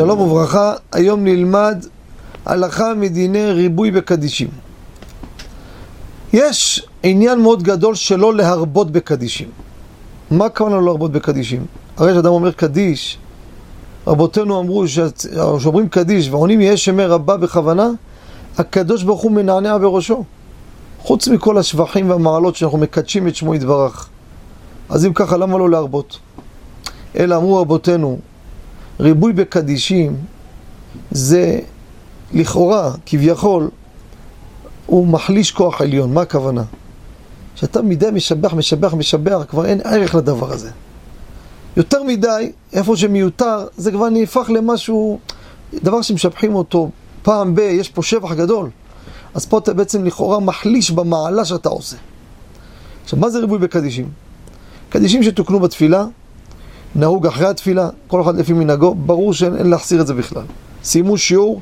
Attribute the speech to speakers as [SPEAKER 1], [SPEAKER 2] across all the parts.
[SPEAKER 1] שלום וברכה, היום נלמד הלכה מדיני ריבוי בקדישים. יש עניין מאוד גדול שלא להרבות בקדישים. מה הכוונה לא להרבות בקדישים? הרי כשאדם אומר קדיש, רבותינו אמרו שאומרים קדיש ועונים יהיה שמי רבה בכוונה, הקדוש ברוך הוא מנענע בראשו. חוץ מכל השבחים והמעלות שאנחנו מקדשים את שמו יתברך. אז אם ככה, למה לא להרבות? אלא אמרו רבותינו, ריבוי בקדישים זה לכאורה, כביכול, הוא מחליש כוח עליון. מה הכוונה? שאתה מדי משבח, משבח, משבח, כבר אין ערך לדבר הזה. יותר מדי, איפה שמיותר, זה כבר נהפך למשהו, דבר שמשבחים אותו פעם ב, יש פה שבח גדול. אז פה אתה בעצם לכאורה מחליש במעלה שאתה עושה. עכשיו, מה זה ריבוי בקדישים? קדישים שתוקנו בתפילה, נהוג אחרי התפילה, כל אחד לפי מנהגו, ברור שאין להחסיר את זה בכלל. סיימו שיעור,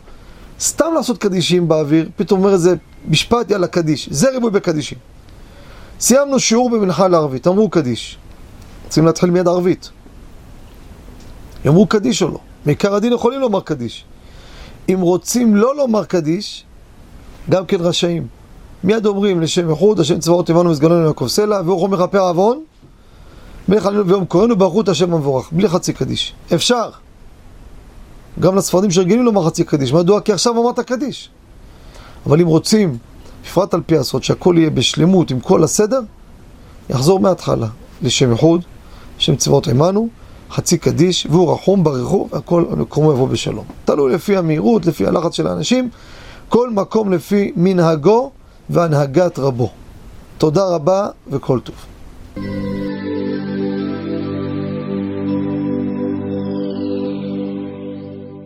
[SPEAKER 1] סתם לעשות קדישים באוויר, פתאום אומר איזה משפט, יאללה, קדיש. זה ריבוי בקדישים. סיימנו שיעור במנחה לערבית, אמרו קדיש. צריכים להתחיל מיד ערבית. יאמרו קדיש או לא. מעיקר הדין יכולים לומר קדיש. אם רוצים לא לומר קדיש, גם כן רשאים. מיד אומרים לשם איחוד, השם צבאות טבענו וסגננו יעקב סלע, ואורכו מכפר עוון, מלך עלינו ביום כהן וברכות השם המבורך, בלי חצי קדיש. אפשר. גם לספרדים שרגילים לומר חצי קדיש. מדוע? כי עכשיו אמרת קדיש. אבל אם רוצים, בפרט על פי הסוד, שהכל יהיה בשלמות עם כל הסדר, יחזור מההתחלה לשם איחוד, שם צבאות עמנו, חצי קדיש, והוא רחום ברכו, והכל מקומו יבוא בשלום. תלוי לפי המהירות, לפי הלחץ של האנשים, כל מקום לפי מנהגו והנהגת רבו. תודה רבה וכל טוב.